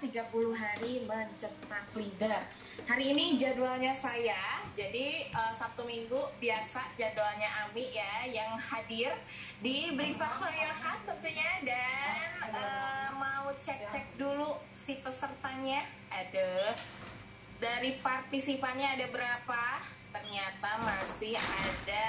30 hari mencetak leader. Hari ini jadwalnya saya, jadi uh, Sabtu Minggu biasa jadwalnya Ami ya yang hadir di for Your Heart tentunya dan uh, mau cek-cek dulu si pesertanya. Ada dari partisipannya ada berapa? Ternyata masih ada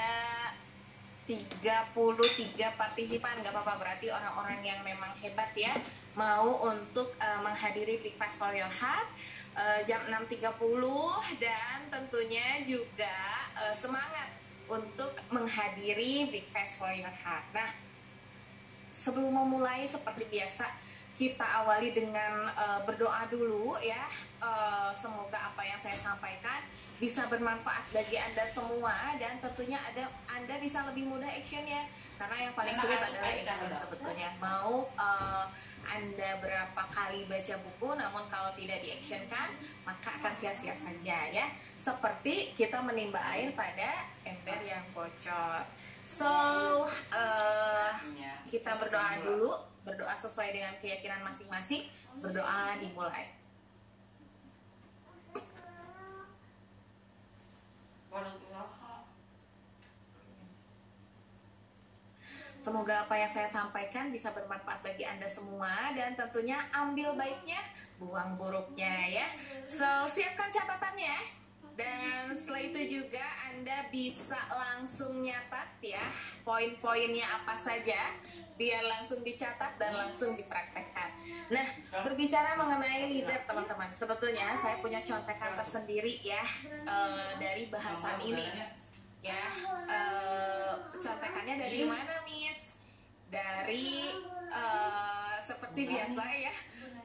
33 partisipan nggak apa-apa berarti orang-orang yang memang hebat ya mau untuk uh, menghadiri Big Fast for Your Heart uh, jam 6.30 dan tentunya juga uh, semangat untuk menghadiri Big Fast for Your Heart. Nah, sebelum memulai seperti biasa kita awali dengan uh, berdoa dulu ya. Uh, semoga apa yang saya sampaikan bisa bermanfaat bagi anda semua dan tentunya ada anda bisa lebih mudah actionnya. Karena yang paling sulit adalah action sebetulnya. Mau uh, anda berapa kali baca buku, namun kalau tidak diactionkan maka akan sia-sia saja ya. Seperti kita menimba air pada ember yang bocor. So uh, kita berdoa. dulu. Berdoa sesuai dengan keyakinan masing-masing. Berdoa dimulai Semoga apa yang saya sampaikan bisa bermanfaat bagi Anda semua dan tentunya ambil baiknya, buang buruknya ya. So, siapkan catatannya dan setelah itu juga Anda bisa langsung nyatat ya poin-poinnya apa saja biar langsung dicatat dan langsung dipraktekkan. Nah, berbicara mengenai leader teman-teman, sebetulnya saya punya contekan tersendiri ya uh, dari bahasan ini. Ya, uh, contekannya dari mana, Miss? Dari uh, seperti biasa ya,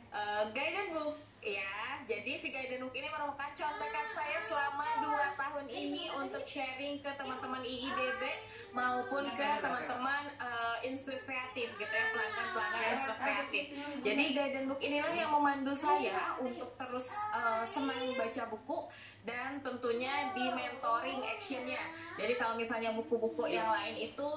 uh, guidance book ya jadi si guidance book ini merupakan contekan saya selama dua tahun ini untuk sharing ke teman-teman IIDB maupun ke teman-teman uh, inspir kreatif gitu ya pelanggan-pelanggan inspir kreatif. Jadi guidance book inilah yang memandu saya untuk terus uh, senang baca buku dan tentunya di mentoring actionnya. Jadi kalau misalnya buku-buku yang lain itu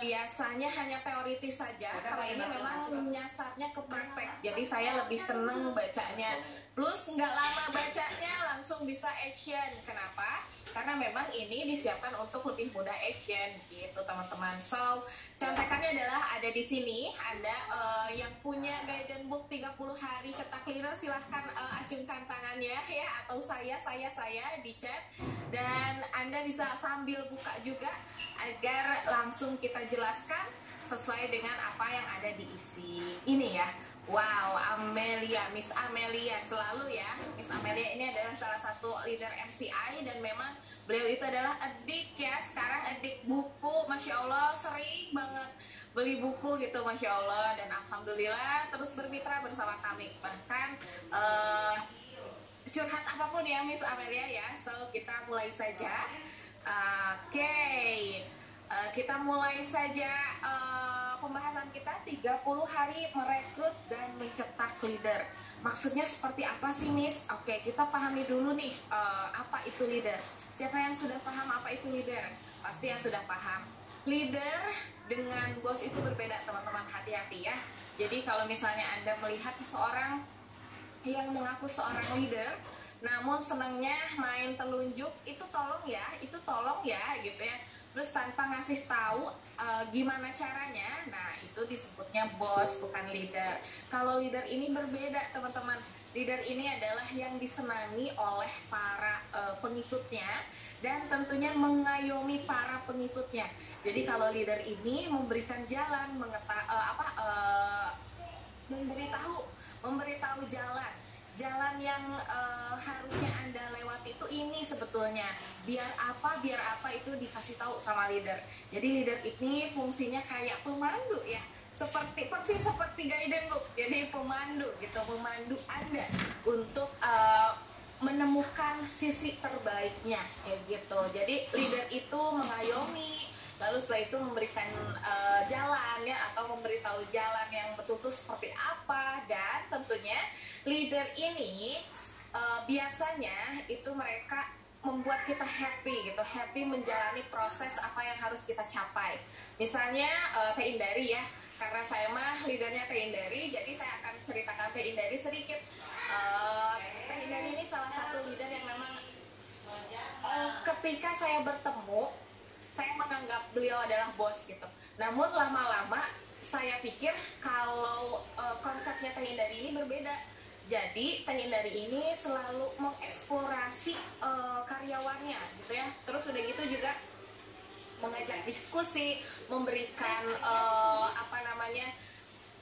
biasanya hanya teoritis saja. Kalau ini memang nyasarnya ke praktek. Jadi saya lebih seneng bacanya. Plus nggak lama bacanya langsung bisa action. Kenapa? Karena memang ini disiapkan untuk lebih mudah action gitu teman-teman. So contekannya adalah ada di sini. Anda uh, yang punya guidance book 30 hari cetak leader silahkan uh, acungkan tangannya ya. Atau saya saya saya di chat. Dan anda bisa sambil buka juga agar langsung kita jelaskan sesuai dengan apa yang ada di isi ini ya. Wow, Amelia, Miss Amelia selalu ya. Miss Amelia ini adalah salah satu leader MCI dan memang beliau itu adalah adik ya. Sekarang adik buku, masya Allah sering banget beli buku gitu masya Allah dan alhamdulillah terus bermitra bersama kami bahkan uh, curhat apa pun ya Miss Amelia ya so kita mulai saja oke okay. Uh, kita mulai saja uh, pembahasan kita 30 hari merekrut dan mencetak leader. Maksudnya seperti apa sih Miss? Oke, kita pahami dulu nih uh, apa itu leader. Siapa yang sudah paham apa itu leader? Pasti yang sudah paham. Leader dengan bos itu berbeda teman-teman hati-hati ya. Jadi kalau misalnya Anda melihat seseorang yang mengaku seorang leader, namun senangnya main telunjuk itu tolong ya, itu tolong ya gitu ya. Terus tanpa ngasih tahu uh, gimana caranya nah itu disebutnya bos bukan leader. Kalau leader ini berbeda teman-teman. Leader ini adalah yang disenangi oleh para uh, pengikutnya dan tentunya mengayomi para pengikutnya. Jadi kalau leader ini memberikan jalan mengeta uh, apa uh, memberitahu memberitahu jalan jalan yang uh, harusnya anda lewati itu ini sebetulnya. Biar apa biar apa itu dikasih tahu sama leader. Jadi leader ini fungsinya kayak pemandu ya. Seperti persis seperti guidance book. Jadi pemandu gitu pemandu anda untuk uh, menemukan sisi terbaiknya kayak gitu. Jadi leader itu mengayomi lalu setelah itu memberikan eh, uh, jalannya atau memberitahu jalan yang betul betul seperti apa dan tentunya leader ini uh, biasanya itu mereka membuat kita happy gitu, happy menjalani proses apa yang harus kita capai. Misalnya uh, Teh ya, karena saya mah leadernya Tehindari jadi saya akan ceritakan Tehindari sedikit. Uh, Teh ini salah satu leader yang memang ketika saya bertemu saya menganggap beliau adalah bos gitu. Namun lama-lama saya pikir kalau uh, konsepnya Teh Indari ini berbeda. Jadi Teh Indari ini selalu mengeksplorasi uh, karyawannya gitu ya. Terus udah gitu juga mengajak diskusi memberikan uh, apa namanya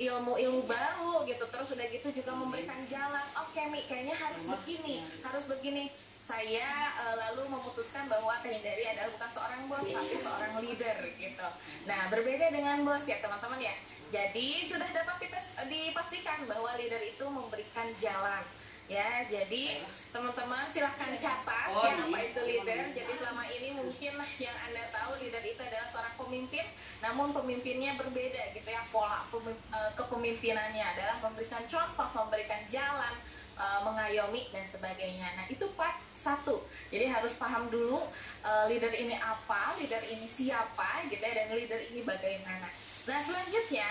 ilmu-ilmu baru gitu. Terus udah gitu juga memberikan jalan. Oke okay, Mi kayaknya harus begini harus begini. Saya uh, lalu memutuskan bahwa Kendari adalah bukan seorang bos tapi seorang leader gitu. Nah berbeda dengan bos ya teman-teman ya. Jadi sudah dapat dipastikan bahwa leader itu memberikan jalan ya jadi teman-teman silahkan catat oh, ya apa itu leader. Jadi selama ini mungkin yang anda tahu leader itu adalah seorang pemimpin namun pemimpinnya berbeda gitu ya. Pola eh, kepemimpinannya adalah memberikan contoh memberikan jalan uh, mengayomi dan sebagainya. Nah itu part satu. Jadi harus paham dulu uh, leader ini apa leader ini siapa gitu ya dan leader ini bagaimana. Nah selanjutnya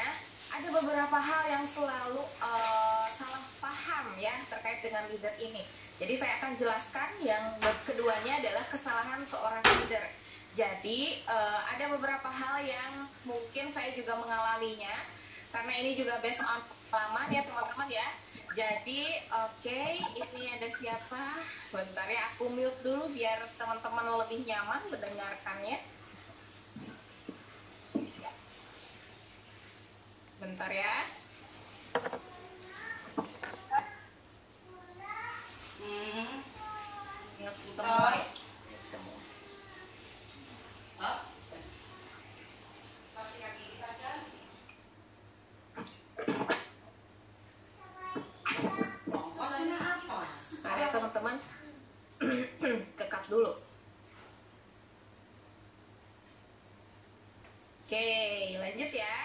ada beberapa hal yang selalu uh, salah paham ya terkait dengan leader ini. Jadi saya akan jelaskan yang keduanya adalah kesalahan seorang leader. Jadi uh, ada beberapa hal yang mungkin saya juga mengalaminya karena ini juga based on pengalaman ya teman-teman ya. Jadi oke okay, ini ada siapa? Bentar ya aku mute dulu biar teman-teman lebih nyaman mendengarkannya. Bentar ya. Hmm. Ingat semua. Semua. Oh. Mari teman-teman kekat dulu. Oke, lanjut ya.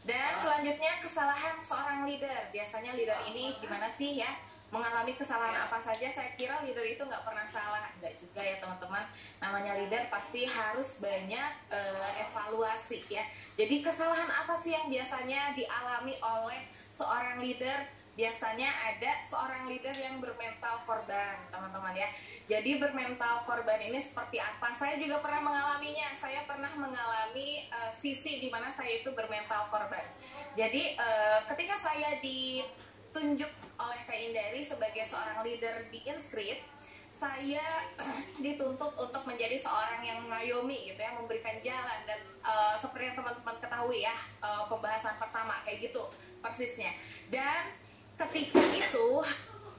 Dan selanjutnya kesalahan seorang leader. Biasanya leader ini gimana sih ya? Mengalami kesalahan apa saja? Saya kira leader itu nggak pernah salah. Enggak juga ya teman-teman. Namanya leader pasti harus banyak uh, evaluasi ya. Jadi kesalahan apa sih yang biasanya dialami oleh seorang leader? Biasanya ada seorang leader yang bermental korban, teman-teman ya. Jadi bermental korban ini seperti apa? Saya juga pernah mengalaminya. Saya pernah mengalami uh, sisi di mana saya itu bermental korban. Jadi uh, ketika saya ditunjuk oleh Teh Indari sebagai seorang leader di Inscript, saya dituntut untuk menjadi seorang yang mengayomi gitu ya, memberikan jalan dan uh, seperti yang teman-teman ketahui ya, uh, pembahasan pertama kayak gitu persisnya. Dan ketika itu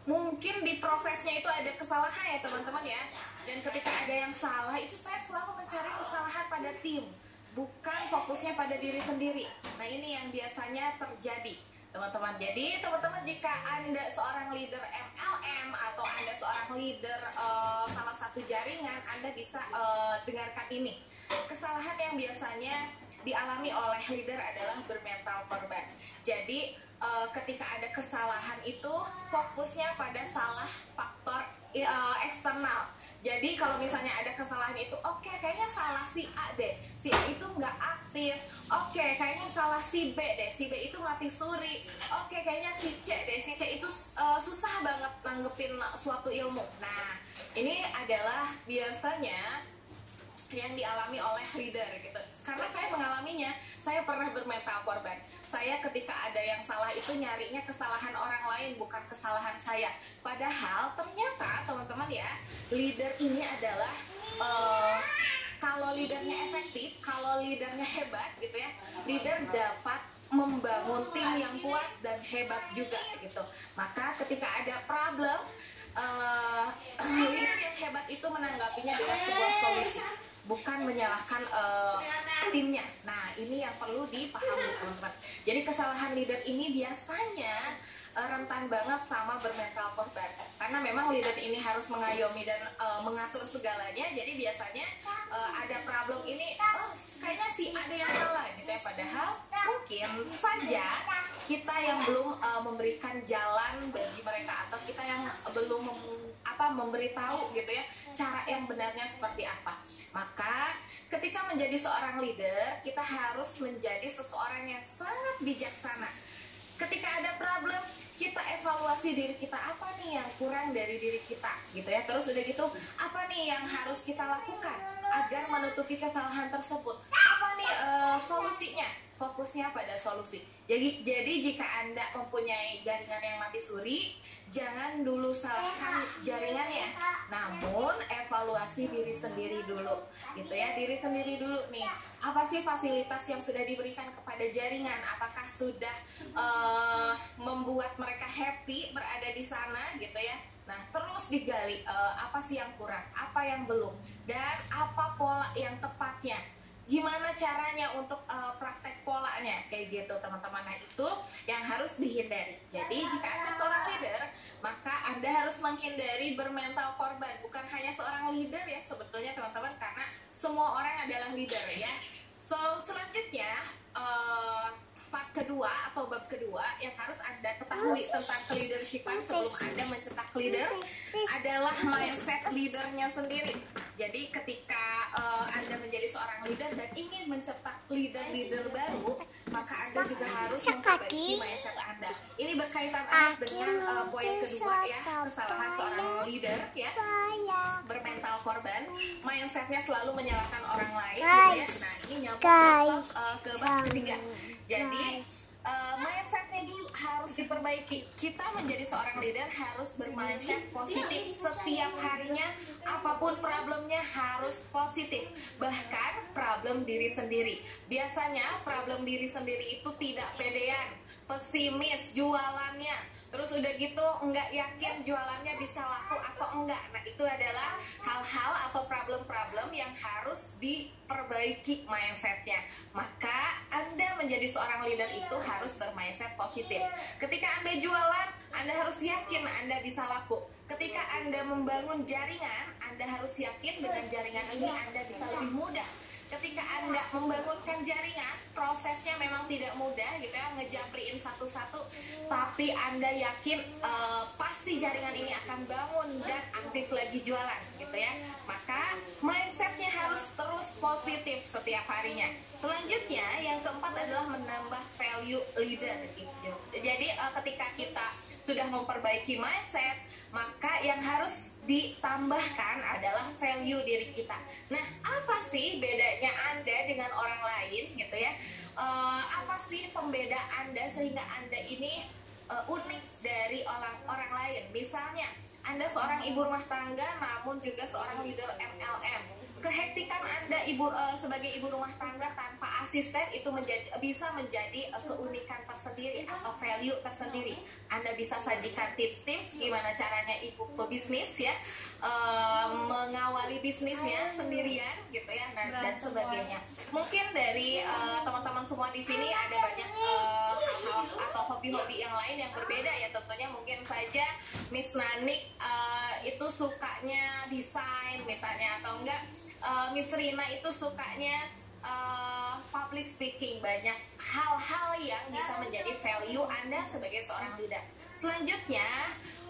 mungkin di prosesnya itu ada kesalahan ya teman-teman ya. Dan ketika ada yang salah itu saya selalu mencari kesalahan pada tim. Bukan fokusnya pada diri sendiri. Nah ini yang biasanya terjadi teman-teman. Jadi teman-teman jika anda seorang leader MLM atau anda seorang leader uh, salah satu jaringan anda bisa uh, dengarkan ini. Kesalahan yang biasanya dialami oleh leader adalah bermental korban. Jadi uh, ketika ada kesalahan itu fokusnya pada salah faktor uh, eksternal. Jadi kalau misalnya ada kesalahan itu, oke okay, kayaknya salah si A deh, si A itu nggak aktif. Oke okay, kayaknya salah si B deh, si B itu mati suri. Oke okay, kayaknya si C deh, si C itu uh, susah banget nanggepin suatu ilmu. Nah ini adalah biasanya yang dialami oleh leader gitu. Karena saya mengalaminya saya pernah bermental korban. Saya ketika ada yang salah itu nyarinya kesalahan orang lain bukan kesalahan saya. Padahal ternyata teman-teman ya leader ini adalah uh, kalau leadernya efektif kalau leadernya hebat gitu ya leader dapat membangun tim yang kuat dan hebat juga gitu. Maka ketika ada problem uh, leader yang hebat itu menanggapinya dengan sebuah solusi bukan menyalahkan uh, timnya. Nah, ini yang perlu dipahami teman-teman. Jadi kesalahan leader ini biasanya uh, rentan banget sama bermental korban. Karena memang leader ini harus mengayomi dan uh, mengatur segalanya. Jadi biasanya uh, ada problem ini, oh kayaknya si ada yang salah gitu ya. Padahal mungkin saja kita yang belum uh, memberikan jalan bagi mereka atau kita yang belum mem, apa memberitahu gitu ya cara yang benarnya seperti apa. Maka ketika menjadi seorang leader, kita harus menjadi seseorang yang sangat bijaksana. Ketika ada problem, kita evaluasi diri kita apa nih yang kurang dari diri kita gitu ya. Terus udah gitu apa nih yang harus kita lakukan agar menutupi kesalahan tersebut? Apa nih uh, solusinya fokusnya pada solusi. Jadi jadi jika Anda mempunyai jaringan yang mati suri, jangan dulu salahkan jaringannya. Namun evaluasi diri sendiri dulu. Gitu ya, diri sendiri dulu nih. Apa sih fasilitas yang sudah diberikan kepada jaringan? Apakah sudah uh, membuat mereka happy berada di sana gitu ya? Nah, terus digali uh, apa sih yang kurang, apa yang belum, dan apa pola yang tepatnya gimana caranya untuk uh, gitu teman-teman nah itu yang harus dihindari. Jadi jika anda seorang leader maka anda harus menghindari bermental korban. Bukan hanya seorang leader ya sebetulnya teman-teman karena semua orang adalah leader ya. So selanjutnya uh, part kedua atau bab kedua yang harus Anda ketahui tentang leadershipan sebelum Anda mencetak leader adalah mindset leadernya sendiri. Jadi ketika uh, Anda menjadi seorang leader dan ingin mencetak leader-leader baru, maka Anda juga harus memperbaiki mindset Anda. Ini berkaitan erat dengan uh, poin kedua ya, kesalahan seorang leader ya, bermental korban, mindsetnya selalu menyalahkan orang lain gitu ya. Nah ini nyambung uh, ke bab ketiga. Jadi Yes. Uh, mindsetnya dulu harus diperbaiki. Kita menjadi seorang leader harus bermindset positif setiap harinya. Apa pun problemnya harus positif. Bahkan problem diri sendiri. Biasanya problem diri sendiri itu tidak pedean, pesimis jualannya. Terus udah gitu nggak yakin jualannya bisa laku atau enggak. Nah itu adalah hal-hal atau problem-problem yang harus diperbaiki mindsetnya. Maka Anda menjadi seorang leader itu harus bermindset positif. Ketika Anda jualan, Anda harus yakin Anda bisa laku. Ketika Anda membangun jaringan, Anda harus yakin dengan jaringan ini Anda bisa lebih mudah ketika anda membangunkan jaringan prosesnya memang tidak mudah gitu ya ngejapriin satu-satu. Tapi anda yakin uh, pasti jaringan ini akan bangun dan aktif lagi jualan gitu ya. Maka mindsetnya harus terus positif setiap harinya. Selanjutnya yang keempat adalah menambah value leader gitu jadi uh, ketika kita sudah memperbaiki mindset, maka yang harus ditambahkan adalah value diri kita. Nah, apa sih bedanya Anda dengan orang lain gitu ya? Uh, apa sih pembeda Anda sehingga Anda ini uh, unik dari orang orang lain? Misalnya, Anda seorang ibu rumah tangga namun juga seorang leader MLM kehektikan anda ibu uh, sebagai ibu rumah tangga tanpa asisten itu menjadi bisa menjadi uh, keunikan tersendiri atau value tersendiri. Anda bisa sajikan tips-tips gimana caranya ibu pebisnis ya uh, mengawali bisnisnya sendirian gitu ya dan, dan sebagainya. Mungkin dari teman-teman uh, semua di sini ada banyak uh, hal atau hobi-hobi yang lain yang berbeda ya tentunya mungkin saja Miss Nanik uh, itu sukanya desain misalnya atau enggak uh, Miss Rina itu sukanya uh, public speaking banyak hal-hal yang bisa menjadi value Anda sebagai seorang leader. Selanjutnya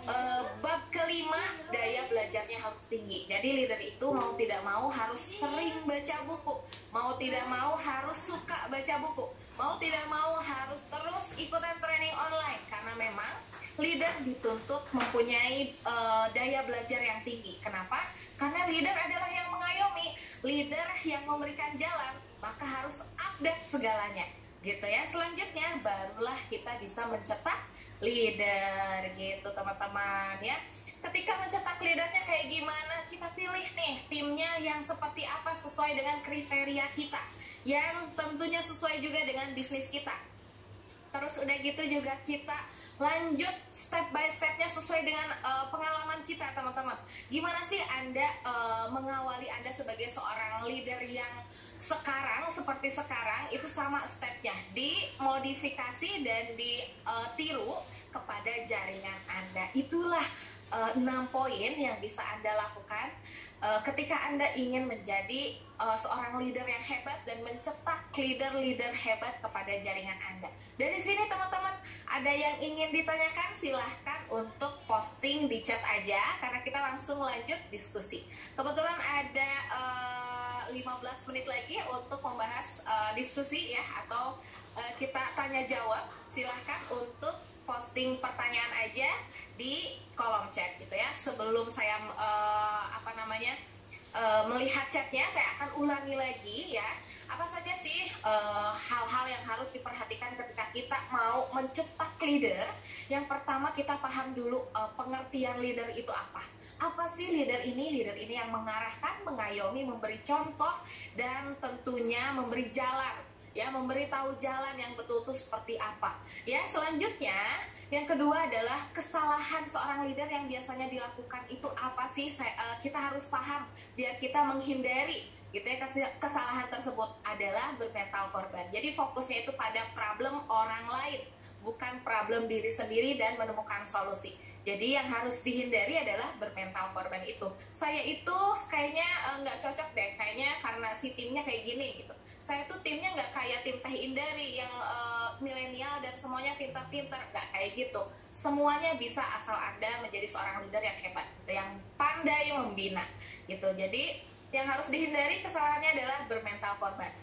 uh, bab kelima daya belajarnya harus tinggi. Jadi leader itu mau tidak mau harus sering baca buku, mau tidak mau harus suka baca buku, mau tidak mau harus terus ikutan training online. Karena memang leader dituntut mempunyai uh, daya belajar yang tinggi. Kenapa? Karena leader adalah yang mengayomi, leader yang memberikan jalan, maka harus update segalanya. Gitu ya. Selanjutnya barulah kita bisa mencetak leader gitu teman-teman ya. Ketika mencetak leadernya kayak gimana? Kita pilih nih timnya yang seperti apa sesuai dengan kriteria kita. Yang tentunya sesuai juga dengan bisnis kita. Terus udah gitu juga kita lanjut step by stepnya sesuai dengan uh, pengalaman kita teman-teman. Gimana sih anda uh, mengawali anda sebagai seorang leader yang sekarang seperti sekarang itu sama stepnya? Dimodifikasi dan ditiru uh, kepada jaringan anda. Itulah enam poin yang bisa anda lakukan uh, ketika Anda ingin menjadi uh, seorang leader yang hebat dan mencetak leader-leader hebat kepada jaringan Anda. Dari sini teman-teman, ada yang ingin ditanyakan silahkan untuk posting di chat aja karena kita langsung lanjut diskusi. Kebetulan ada uh, eh, 15 menit lagi untuk membahas diskusi ya atau kita tanya jawab. Silahkan untuk posting pertanyaan aja di kolom chat gitu ya. Sebelum saya uh, apa namanya uh, melihat chatnya saya akan ulangi lagi ya. Apa saja sih hal-hal uh, yang harus diperhatikan ketika kita mau mencetak leader? Yang pertama kita paham dulu uh, pengertian leader itu apa. Apa sih leader ini? Leader ini yang mengarahkan mengayomi memberi contoh dan tentunya memberi jalan ya memberitahu jalan yang betul itu seperti apa. Ya selanjutnya yang kedua adalah kesalahan seorang leader yang biasanya dilakukan itu apa sih? Saya, uh, kita harus paham biar kita menghindari gitu ya kesalahan tersebut adalah bermental korban. Jadi fokusnya itu pada problem orang lain bukan problem diri sendiri dan menemukan solusi. Jadi yang harus dihindari adalah bermental korban itu. Saya itu kayaknya eh, nggak uh, cocok deh, kayaknya karena si timnya kayak gini gitu saya tuh timnya nggak kayak tim Teh Indari yang uh, milenial dan semuanya pintar-pintar nggak kayak gitu. Semuanya bisa asal anda menjadi seorang leader yang hebat yang pandai membina gitu. Jadi yang harus dihindari kesalahannya adalah bermental korban.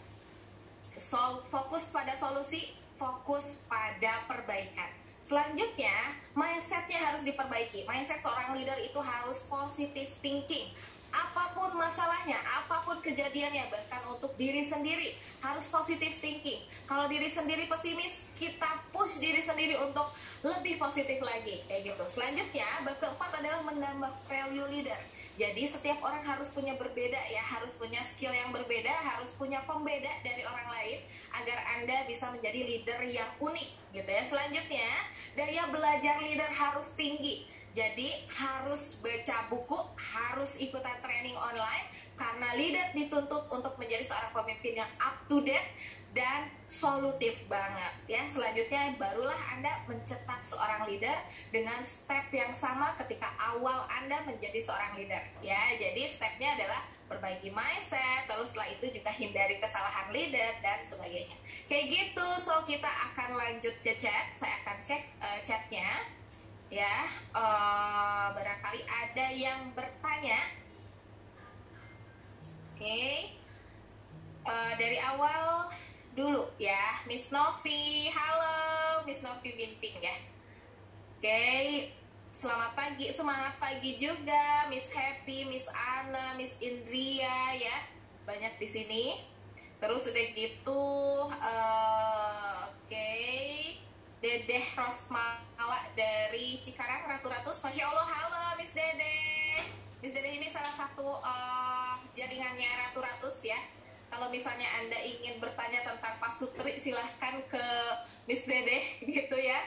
So fokus pada solusi fokus pada perbaikan. Selanjutnya, mindsetnya harus diperbaiki. Mindset seorang leader itu harus positive thinking apa pun masalahnya, apa pun kejadiannya, bahkan untuk diri sendiri harus positive thinking. Kalau diri sendiri pesimis, kita push diri sendiri untuk lebih positif lagi, kayak gitu. Selanjutnya, bab keempat adalah menambah value leader. Jadi setiap orang harus punya berbeda ya, harus punya skill yang berbeda, harus punya pembeda dari orang lain agar Anda bisa menjadi leader yang unik gitu ya. Selanjutnya, daya belajar leader harus tinggi jadi harus baca buku, harus ikutan training online karena leader dituntut untuk menjadi seorang pemimpin yang up to date dan solutif banget ya. Selanjutnya barulah Anda mencetak seorang leader dengan step yang sama ketika awal Anda menjadi seorang leader ya. Jadi stepnya adalah perbaiki mindset, terus setelah itu juga hindari kesalahan leader dan sebagainya. Kayak gitu, so kita akan lanjut ke chat. Saya akan cek uh, chatnya ya uh, barangkali ada yang bertanya oke okay. uh, eh, dari awal dulu ya Miss Novi halo Miss Novi Binping ya oke okay. selamat pagi semangat pagi juga Miss Happy Miss Ana Miss Indria ya banyak di sini terus udah gitu uh, Dedeh Rosmala dari Cikarang Ratu Ratus. Masya Allah, halo Miss Dedeh. Miss Dedeh ini salah satu uh, jaringannya Ratu Ratus ya. Kalau misalnya Anda ingin bertanya tentang Pak Sutri, silahkan ke Miss Dedeh gitu ya.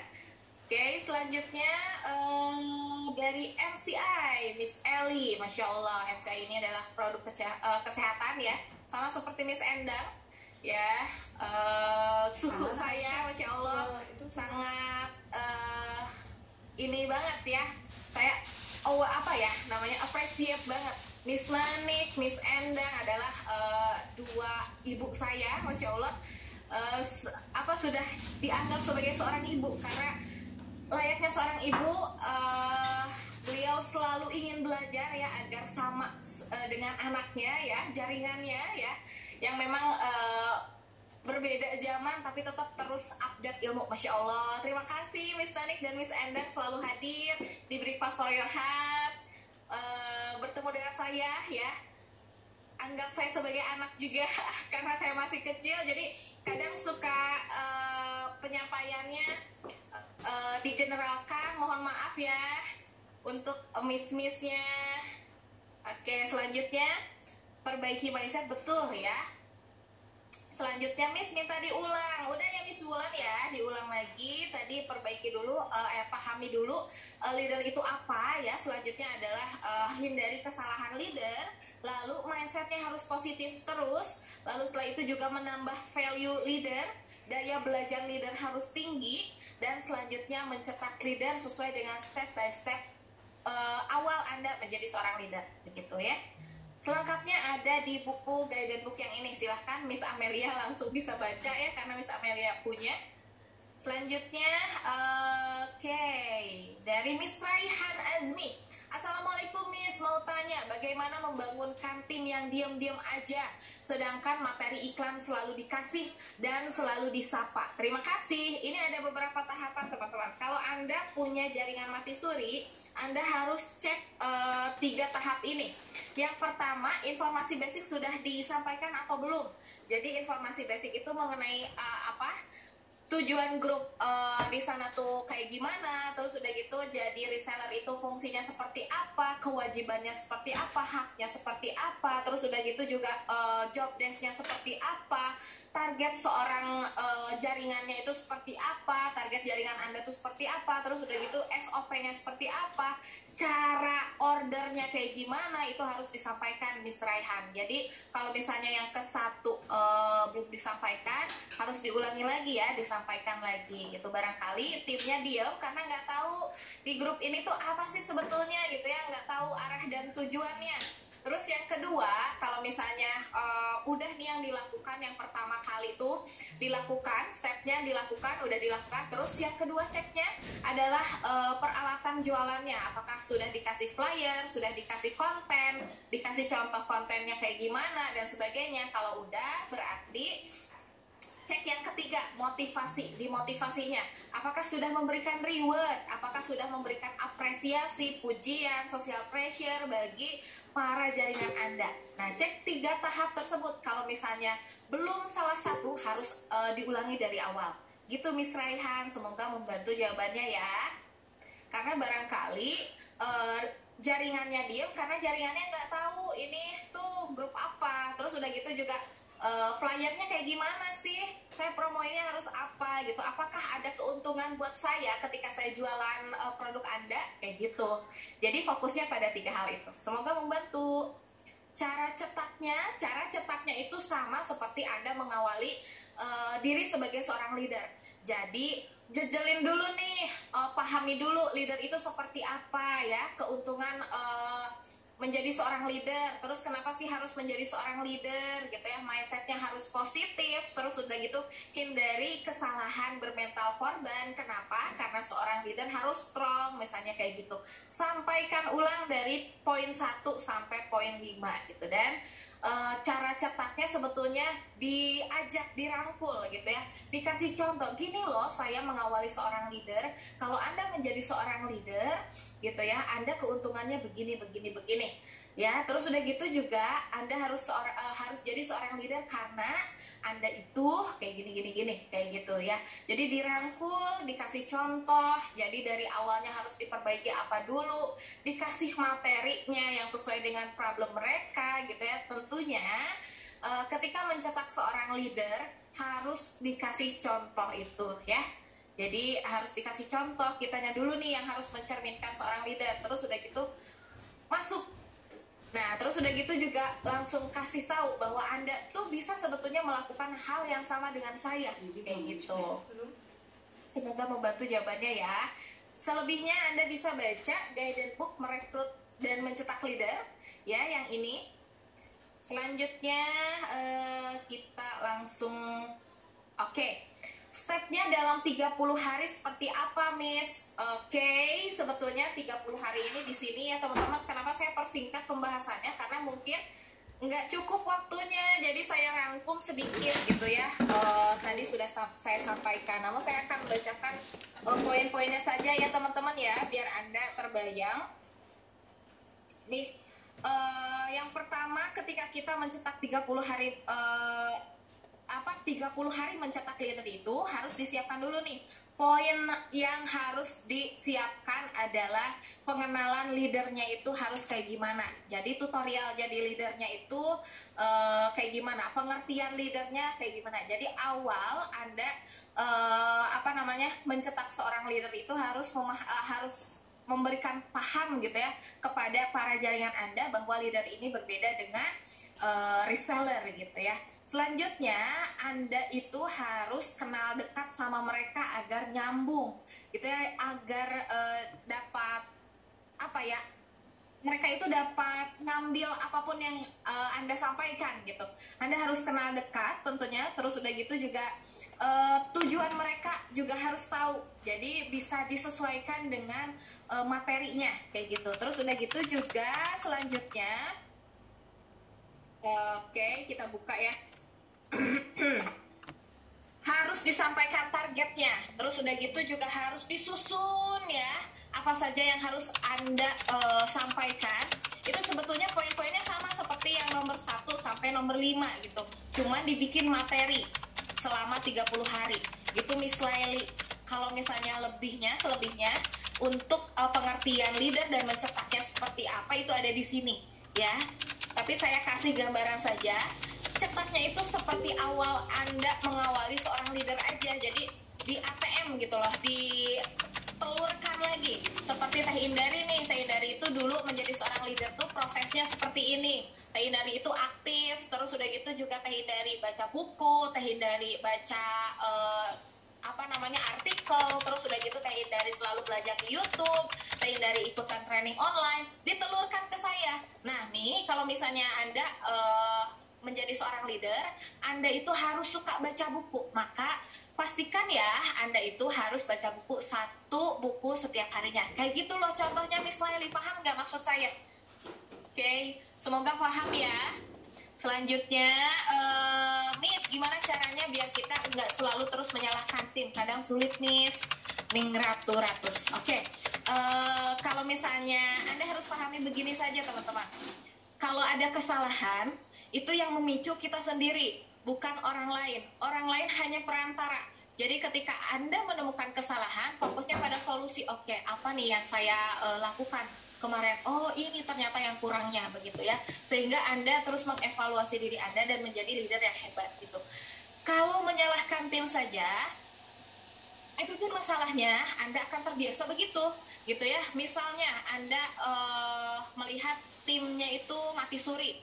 Oke, selanjutnya uh, dari MCI, Miss Ellie. Masya Allah, MCI ini adalah produk uh, kesehatan ya. Sama seperti Miss Endang ya. Uh, suku saya masya allah sangat uh, ini banget ya. Saya oh apa ya namanya appreciate banget. Miss Manik, Miss Endang adalah uh, dua ibu saya, masya Allah, uh, apa sudah dianggap sebagai seorang ibu. Karena layaknya seorang ibu, uh, beliau selalu ingin belajar ya agar sama uh, dengan anaknya ya, jaringannya ya yang memang uh, berbeda zaman tapi tetap terus update ilmu. Masya Allah. Terima kasih Miss Tanik dan Miss Endang selalu hadir di Breakfast for Your Heart. Uh, bertemu dengan saya ya. Anggap saya sebagai anak juga karena saya masih kecil. Jadi kadang suka uh, penyampaiannya uh, digeneralkan. Mohon maaf ya untuk miss-missnya. Oke selanjutnya. Perbaiki mindset betul ya selanjutnya Miss minta diulang. Udah ya Miss ulang ya. Diulang lagi. Tadi perbaiki dulu uh, eh pahami dulu uh, leader itu apa ya. Selanjutnya adalah uh, hindari kesalahan leader. Lalu mindsetnya harus positif terus. Lalu setelah itu juga menambah value leader. Daya belajar leader harus tinggi. Dan selanjutnya mencetak leader sesuai dengan step by step uh, awal Anda menjadi seorang leader. Begitu ya Selengkapnya ada di buku guided book yang ini. Silahkan Miss Amelia langsung bisa baca ya karena Miss Amelia punya. Selanjutnya, oke, okay. dari Miss Raihan Azmi. Assalamualaikum Miss, mau tanya bagaimana membangunkan tim yang diam-diam aja, sedangkan materi iklan selalu dikasih dan selalu disapa. Terima kasih. Ini ada beberapa tahapan teman-teman. Kalau Anda punya jaringan mati suri, Anda harus cek uh, tiga tahap ini. Yang pertama, informasi basic sudah disampaikan atau belum? Jadi informasi basic itu mengenai uh? Tujuan grup uh, di sana tuh kayak gimana terus udah gitu jadi reseller itu fungsinya seperti apa kewajibannya seperti apa haknya seperti apa terus udah gitu juga uh, job desknya seperti apa target seorang uh, jaringannya itu seperti apa target jaringan anda itu seperti apa terus udah gitu SOP-nya seperti apa cara ordernya kayak gimana itu harus disampaikan Miss Raihan. Jadi kalau misalnya yang ke satu uh, belum disampaikan harus diulangi lagi ya, disampaikan lagi gitu. Barangkali timnya diam karena nggak tahu di grup ini tuh apa sih sebetulnya gitu ya, nggak tahu arah dan tujuannya. Terus yang kedua, kalau misalnya uh, udah nih yang dilakukan yang pertama kali itu dilakukan, stepnya dilakukan, udah dilakukan. Terus yang kedua ceknya adalah uh, peralatan jualannya. Apakah sudah dikasih flyer, sudah dikasih konten, dikasih contoh kontennya kayak gimana dan sebagainya. Kalau udah berarti cek yang ketiga motivasi di motivasinya apakah sudah memberikan reward? Apakah sudah memberikan apresiasi pujian social pressure bagi para jaringan anda? Nah cek tiga tahap tersebut. Kalau misalnya belum salah satu harus uh, diulangi dari awal. Gitu Miss Raihan. Semoga membantu jawabannya ya. Karena barangkali uh, jaringannya diem karena jaringannya nggak tahu ini tuh grup apa. Terus udah gitu juga uh, flyernya kayak gimana sih? Saya promonya harus apa gitu? Apakah ada keuntungan buat saya ketika saya jualan uh, produk Anda? Kayak gitu. Jadi fokusnya pada tiga hal itu. Semoga membantu. Cara cetaknya, cara cetaknya itu sama seperti Anda mengawali uh, diri sebagai seorang leader. Jadi jejelin dulu nih, uh, pahami dulu leader itu seperti apa ya, keuntungan uh, menjadi seorang leader terus kenapa sih harus menjadi seorang leader gitu ya? Mindsetnya harus positif terus udah gitu hindari kesalahan bermental korban. Kenapa? Karena seorang leader harus strong misalnya kayak gitu. Sampaikan ulang dari poin 1 sampai poin 5 gitu. Dan uh, cara cetaknya sebetulnya diajak dirangkul gitu ya. Dikasih contoh gini loh saya mengawali seorang leader. Kalau anda menjadi seorang leader gitu ya anda keuntungannya begini begini begini ya terus udah gitu juga anda harus seorang uh, harus jadi seorang leader karena anda itu kayak gini gini gini kayak gitu ya. Jadi dirangkul dikasih contoh jadi dari awalnya harus diperbaiki apa dulu dikasih materinya yang sesuai dengan problem mereka gitu ya. Tentunya uh, ketika mencetak seorang leader harus dikasih contoh itu ya. Jadi harus dikasih contoh kitanya dulu nih yang harus mencerminkan seorang leader. Terus udah gitu masuk Nah, terus udah gitu juga langsung kasih tahu bahwa Anda tuh bisa sebetulnya melakukan hal yang sama dengan saya. Kayak gitu. Semoga membantu jawabannya ya. Selebihnya Anda bisa baca guidance book merekrut dan mencetak leader ya yang ini. Selanjutnya uh, kita langsung oke. Okay stepnya dalam 30 hari seperti apa, Miss? Oke, okay, sebetulnya 30 hari ini di sini ya, teman-teman. Kenapa saya persingkat pembahasannya? Karena mungkin nggak cukup waktunya, jadi saya rangkum sedikit gitu ya. Uh, tadi sudah saya sampaikan, namun saya akan membacakan uh, poin-poinnya saja ya, teman-teman ya, biar Anda terbayang. Nih, uh, yang pertama ketika kita mencetak 30 hari uh, apa 30 hari mencetak leader itu harus disiapkan dulu nih. Poin yang harus disiapkan adalah pengenalan leadernya itu harus kayak gimana. Jadi tutorial jadi leadernya itu uh, kayak gimana, pengertian leadernya kayak gimana. Jadi awal Anda uh, apa namanya mencetak seorang leader itu harus memah uh, harus memberikan paham gitu ya kepada para jaringan Anda bahwa leader ini berbeda dengan uh, reseller gitu ya Selanjutnya, Anda itu harus kenal dekat sama mereka agar nyambung, gitu ya, agar uh, dapat apa ya mereka itu dapat ngambil apa pun yang uh, anda sampaikan gitu. Anda harus kenal dekat tentunya. Terus udah gitu juga uh, tujuan mereka juga harus tahu. Jadi bisa disesuaikan dengan materinya kayak gitu. Terus udah gitu juga selanjutnya oke kita buka ya harus disampaikan targetnya. Terus udah gitu juga harus disusun ya. Apa saja yang harus anda uh, sampaikan. Itu sebetulnya poin-poinnya sama seperti yang nomor 1 sampai nomor 5 gitu. Cuman dibikin materi selama 30 hari. Itu Miss Laili. Kalau misalnya lebihnya selebihnya untuk uh, pengertian leader dan mencetaknya seperti apa itu ada di sini ya. Tapi saya kasih gambaran saja cetaknya itu seperti awal anda mengawali seorang leader aja. Jadi di ATM gitu loh di telurkan lagi. Seperti Teh Indari nih Teh Indari itu dulu menjadi seorang leader tuh prosesnya seperti ini. Teh Indari itu aktif terus udah gitu juga Teh Indari baca buku Teh Indari baca uh, apa namanya artikel terus udah gitu Teh Indari selalu belajar di YouTube Teh Indari ikutan training online ditelurkan ke saya. Nah nih kalau misalnya anda uh, menjadi seorang leader anda itu harus suka baca buku maka pastikan ya Anda itu harus baca buku satu buku setiap harinya. Kayak gitu loh contohnya Miss Laili, paham nggak maksud saya? Oke, okay. semoga paham ya. Selanjutnya, uh, Miss, gimana caranya biar kita nggak selalu terus menyalahkan tim? Kadang sulit, Miss. Ning ratu ratus. Oke, okay. uh, eh, kalau misalnya Anda harus pahami begini saja, teman-teman. Kalau ada kesalahan, itu yang memicu kita sendiri bukan orang lain. Orang lain hanya perantara. Jadi ketika Anda menemukan kesalahan, fokusnya pada solusi. Oke, apa nih yang saya uh, lakukan kemarin? Oh, ini ternyata yang kurangnya begitu ya. Sehingga Anda terus mengevaluasi diri Anda dan menjadi leader yang hebat gitu. Kalau menyalahkan tim saja, itu pun masalahnya Anda akan terbiasa begitu, gitu ya. Misalnya Anda uh, melihat timnya itu mati suri,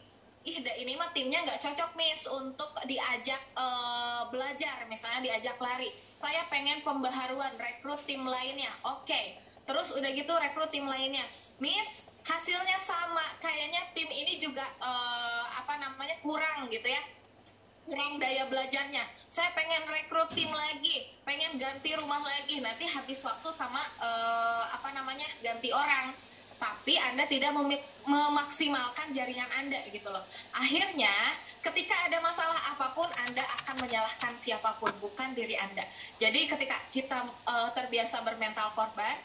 ih ini mah timnya nggak cocok miss untuk diajak uh, belajar. Misalnya diajak lari. Saya pengen pembaharuan rekrut tim lainnya. Oke. Okay. terus udah gitu rekrut tim lainnya. Miss hasilnya sama. Kayaknya tim ini juga uh, apa namanya kurang gitu ya. Kurang daya belajarnya. Saya pengen rekrut tim lagi. Pengen ganti rumah lagi. Nanti habis waktu sama uh, apa namanya ganti orang tapi Anda tidak memaksimalkan jaringan Anda gitu loh. Akhirnya ketika ada masalah apa pun Anda akan menyalahkan siapa pun bukan diri Anda. Jadi ketika kita uh, terbiasa bermental korban,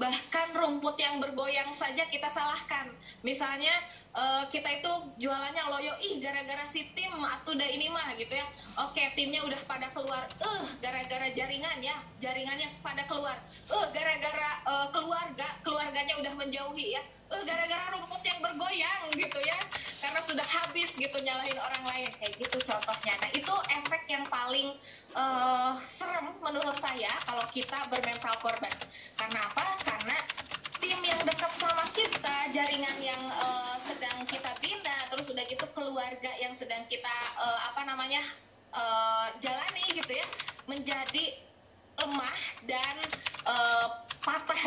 bahkan rumput yang bergoyang saja kita salahkan. Misalnya uh, kita itu jualannya loyo ih gara-gara si tim atau udah ini mah gitu ya. Oke timnya udah pada keluar. Eh uh, gara-gara jaringan ya jaringannya pada keluar. Eh uh, gara-gara uh, keluarga keluarganya udah menjauhi ya. Eh gara-gara rumput yang bergoyang gitu ya. Karena sudah habis gitu nyalahin orang lain. Kayak gitu contohnya. Nah itu efek yang paling uh, serem menurut saya kalau kita bermental korban. Karena apa? Karena tim yang dekat sama kita, jaringan yang uh, sedang kita bina, terus udah gitu keluarga yang sedang kita uh, apa namanya uh, jalani gitu ya, menjadi lemah dan uh,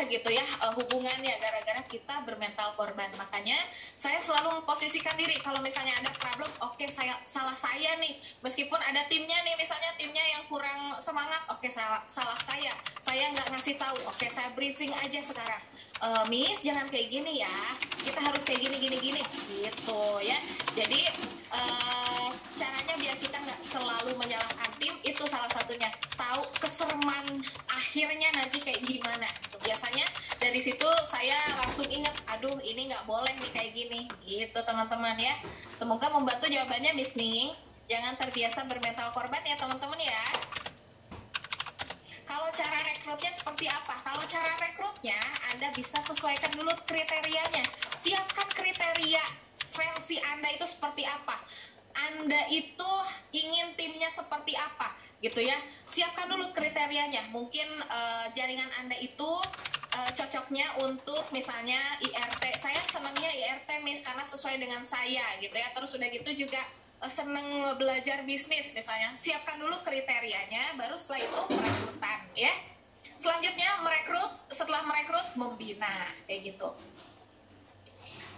gitu ya uh, hubungannya gara-gara kita bermental korban. Makanya saya selalu memposisikan diri. Kalau misalnya ada problem oke okay, saya salah saya nih. Meskipun ada timnya nih misalnya timnya yang kurang semangat oke okay, salah salah saya. Saya nggak ngasih tahu. Oke okay, saya briefing aja sekarang. Uh, Miss jangan kayak gini ya. Kita harus kayak gini gini gini. Gitu ya. Jadi uh, caranya biar kita nggak selalu menyalahkan tim itu salah satunya. Tahu keserman akhirnya nanti kayak gimana biasanya dari situ saya langsung ingat aduh ini nggak boleh nih kayak gini gitu teman-teman ya semoga membantu jawabannya Miss Ning jangan terbiasa bermental korban ya teman-teman ya kalau cara rekrutnya seperti apa? Kalau cara rekrutnya, Anda bisa sesuaikan dulu kriterianya. Siapkan kriteria versi Anda itu seperti apa. Anda itu ingin timnya seperti apa gitu ya. Siapkan dulu kriterianya. Mungkin uh, jaringan anda itu uh, cocoknya untuk misalnya IRT saya senangnya IRT miss karena sesuai dengan saya gitu ya. Terus udah gitu juga uh, seneng belajar bisnis misalnya. Siapkan dulu kriterianya baru setelah itu perekrutan ya. Selanjutnya merekrut setelah merekrut membina kayak gitu.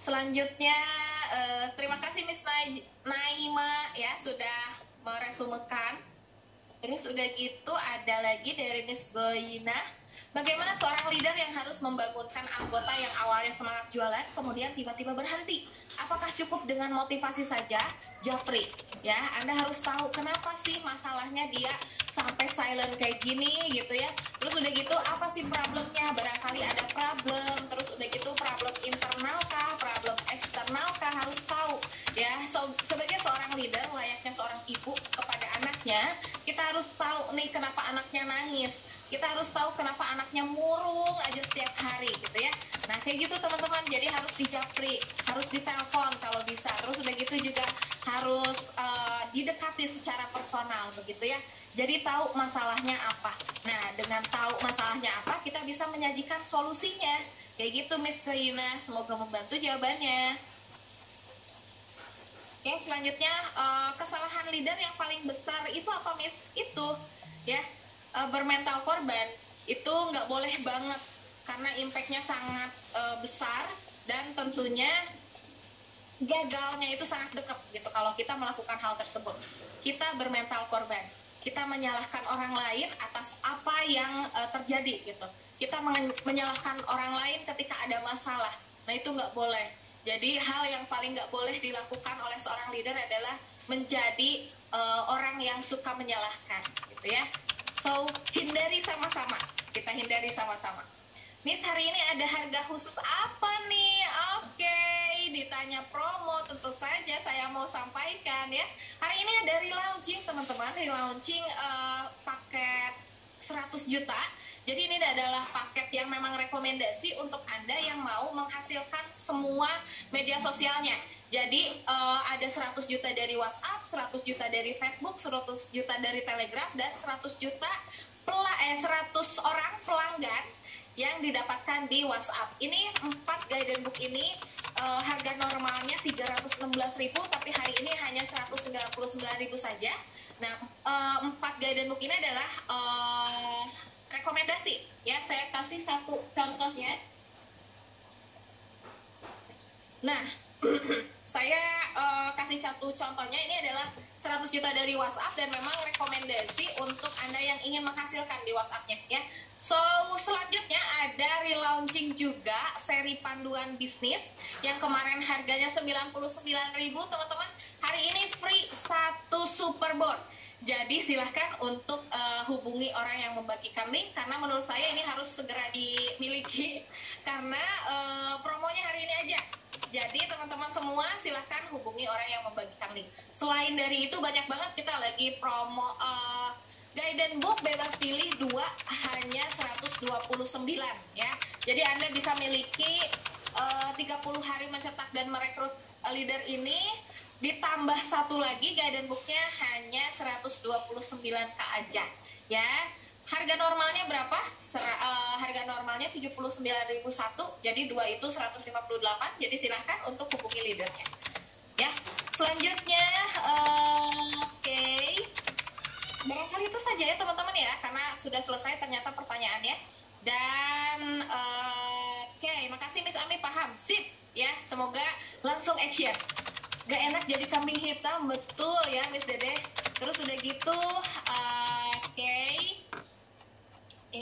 Selanjutnya uh, terima kasih Miss Naima ya sudah meresumekan terus udah gitu ada lagi dari Miss Goyina Bagaimana seorang leader yang harus membangunkan anggota yang awalnya semangat jualan kemudian tiba-tiba berhenti? Apakah cukup dengan motivasi saja? Japri, ya, Anda harus tahu kenapa sih masalahnya dia sampai silent kayak gini gitu ya. Terus udah gitu apa sih problemnya? Barangkali ada problem, terus udah gitu problem internal kah, problem eksternal kah harus tahu ya. So, sebagai seorang leader layaknya seorang ibu kepada anaknya, kita harus tahu nih kenapa anaknya nangis. Kita harus tahu kenapa anaknya murung aja setiap hari gitu ya. Nah kayak gitu teman-teman. Jadi harus dijapri harus ditelepon kalau bisa. Terus udah gitu juga harus uh, didekati secara personal begitu ya. Jadi tahu masalahnya apa. Nah dengan tahu masalahnya apa kita bisa menyajikan solusinya. Kayak gitu Miss Kaina semoga membantu jawabannya. Oke, selanjutnya uh, kesalahan leader yang paling besar itu apa, Miss? Itu ya uh, bermental korban itu nggak boleh banget karena impactnya sangat uh, besar dan tentunya gagalnya itu sangat dekat gitu kalau kita melakukan hal tersebut. Kita bermental korban. Kita menyalahkan orang lain atas apa yang uh, terjadi gitu. Kita menyalahkan orang lain ketika ada masalah. Nah itu nggak boleh. Jadi hal yang paling nggak boleh dilakukan oleh seorang leader adalah menjadi uh, orang yang suka menyalahkan gitu ya So, hindari sama-sama. Kita hindari sama-sama. Miss, hari ini ada harga khusus apa nih? Oke, okay. ditanya promo, tentu saja saya mau sampaikan ya. Hari ini ada relaunching, teman-teman. Relaunching uh, paket 100 juta. Jadi ini adalah paket yang memang rekomendasi untuk Anda yang mau menghasilkan semua media sosialnya. Jadi uh, ada 100 juta dari WhatsApp, 100 juta dari Facebook, 100 juta dari Telegram dan 100 juta pela eh 100 orang pelanggan yang didapatkan di WhatsApp. Ini 4 guidance book ini uh, harga normalnya 316.000 tapi hari ini hanya 199.000 saja. Nah, uh, 4 guidance book ini adalah uh, rekomendasi ya saya kasih satu contohnya nah saya uh, kasih satu contohnya ini adalah 100 juta dari WhatsApp dan memang rekomendasi untuk Anda yang ingin menghasilkan di WhatsAppnya ya. So, selanjutnya ada relaunching juga seri panduan bisnis yang kemarin harganya 99.000 teman-teman. Hari ini free satu superboard jadi silahkan untuk uh, hubungi orang yang membagikan link karena menurut saya ini harus segera dimiliki karena uh, promonya hari ini aja. Jadi teman-teman semua silahkan hubungi orang yang membagikan link. Selain dari itu banyak banget kita lagi promo uh, guidance book bebas pilih dua hanya 129 ya. Jadi Anda bisa miliki uh, 30 hari mencetak dan merekrut leader ini ditambah satu lagi guidance booknya hanya 129k aja ya harga normalnya berapa? Ser, uh, harga normalnya 79.001 jadi dua itu 158 jadi silahkan untuk hubungi leadernya. Ya selanjutnya uh, oke. Okay. barangkali itu saja ya teman-teman ya karena sudah selesai ternyata pertanyaannya. Dan uh, oke okay, makasih Miss Ami paham. Sip ya semoga langsung action. Gak enak jadi kambing hitam betul ya Miss Dede. Terus udah gitu uh.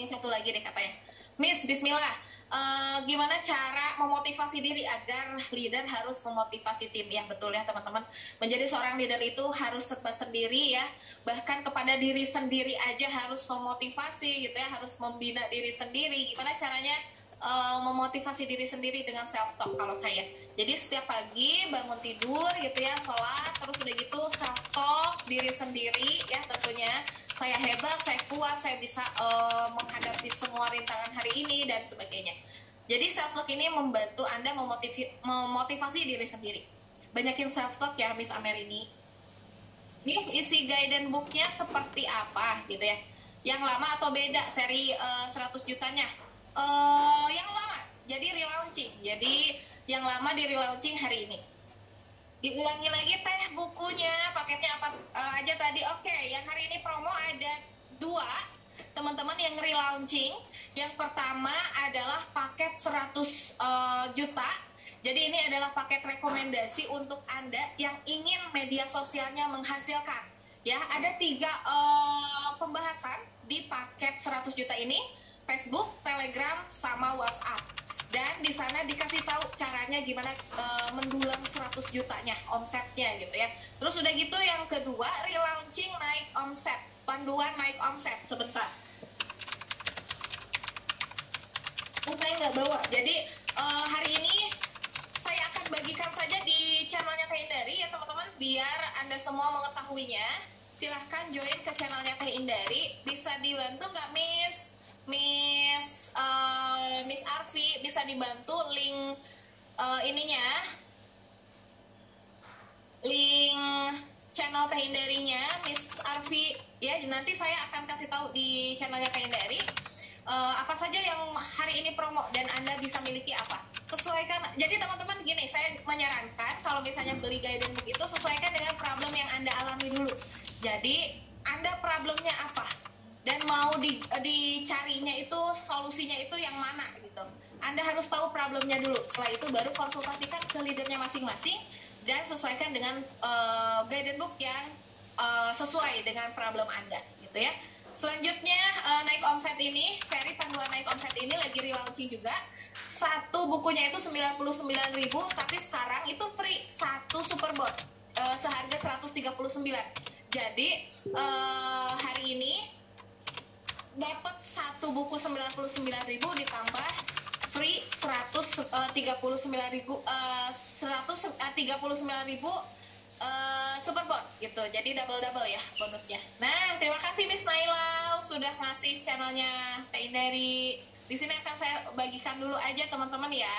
Ini satu lagi deh katanya. Miss Bismillah. Uh, gimana cara memotivasi diri agar leader harus memotivasi tim? Ya betul ya teman-teman. Menjadi seorang leader itu harus serba sendiri ya. Bahkan kepada diri sendiri aja harus memotivasi gitu ya harus membina diri sendiri. Gimana caranya uh, memotivasi diri sendiri dengan self talk kalau saya. Jadi setiap pagi bangun tidur gitu ya, sholat, terus udah gitu self talk diri sendiri ya tentunya saya hebat, saya kuat, saya bisa uh, menghadapi semua rintangan hari ini dan sebagainya. Jadi self talk ini membantu Anda memotivasi, memotivasi diri sendiri. Banyakin self talk ya Miss Amer ini. Miss isi guidance booknya seperti apa gitu ya? Yang lama atau beda seri uh, eh, 100 jutanya? Uh, yang lama. Jadi relaunching. Jadi yang lama di relaunching hari ini. Diulangi lagi teh bukunya. Paketnya apa uh, aja tadi. Oke okay, yang hari ini promo ada dua teman-teman yang relaunching. Yang pertama adalah paket 100 uh, juta. Jadi ini adalah paket rekomendasi untuk Anda yang ingin media sosialnya menghasilkan. Ya, ada tiga uh, pembahasan di paket 100 juta ini, Facebook, Telegram, sama WhatsApp. Dan di sana dikasih tahu caranya gimana uh, mendulang 100 jutanya omsetnya gitu ya. Terus udah gitu yang kedua relaunching naik omset. Panduan naik omset sebentar. Oh, saya nggak bawa? Jadi uh, hari ini saya akan bagikan saja di channelnya Teh Indari ya teman-teman. Biar anda semua mengetahuinya. Silahkan join ke channelnya Teh Indari. Bisa dibantu nggak Miss Miss uh, Miss Arfi bisa dibantu link uh, ininya. Link channel Teh Indarinya Miss Arfi. Ya nanti saya akan kasih tahu di channelnya Teh Indari uh, apa saja yang hari ini promo dan Anda bisa miliki apa. Sesuaikan jadi teman-teman gini saya menyarankan kalau misalnya beli guidance itu sesuaikan dengan problem yang Anda alami dulu. Jadi Anda problemnya apa dan mau di, dicarinya itu solusinya itu yang mana gitu. Anda harus tahu problemnya dulu. Setelah itu baru konsultasikan ke leadernya masing-masing dan sesuaikan dengan uh, guidance book yang uh, sesuai dengan problem Anda gitu ya. Selanjutnya uh, naik omset ini, seri panduan naik omset ini lagi relaunching juga. Satu bukunya itu 99.000 tapi sekarang itu free satu superboard uh, seharga 139. Jadi uh, hari ini dapat satu buku 99.000 ditambah free 139.000 uh, 139.000 uh, superbot gitu. Jadi double-double ya bonusnya. Nah, terima kasih Miss Naila sudah ngasih channelnya Teh dari di sini akan saya bagikan dulu aja teman-teman ya.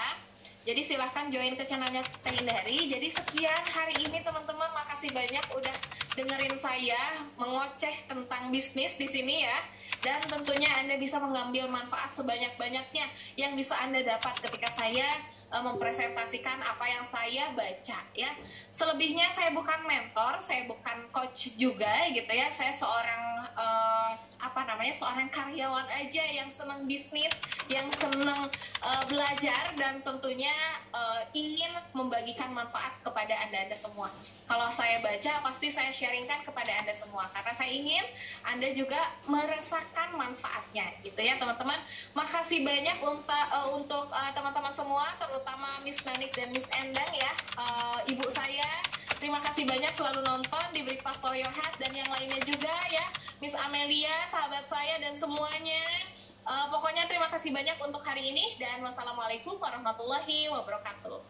Jadi silahkan join ke channelnya Teh Indari. Jadi sekian hari ini teman-teman, makasih banyak udah dengerin saya mengoceh tentang bisnis di sini ya dan tentunya Anda bisa mengambil manfaat sebanyak-banyaknya yang bisa Anda dapat ketika saya uh, mempresentasikan apa yang saya baca ya. Selebihnya saya bukan mentor, saya bukan coach juga gitu ya. Saya seorang uh, apa namanya? seorang karyawan aja yang senang bisnis, yang senang uh, belajar dan tentunya uh, ingin membagikan manfaat kepada Anda-anda semua. Kalau saya baca pasti saya sharingkan kepada Anda semua karena saya ingin Anda juga merasakan manfaatnya gitu ya, teman-teman. Makasih banyak untuk uh, untuk teman-teman uh, semua terutama Miss Nanik dan Miss Endang ya, uh, ibu saya. Terima kasih banyak selalu nonton di Breakfast for Your Heart dan yang lainnya juga ya, Miss Amelia, sahabat saya dan semuanya. Uh, pokoknya terima kasih banyak untuk hari ini dan wassalamualaikum warahmatullahi wabarakatuh.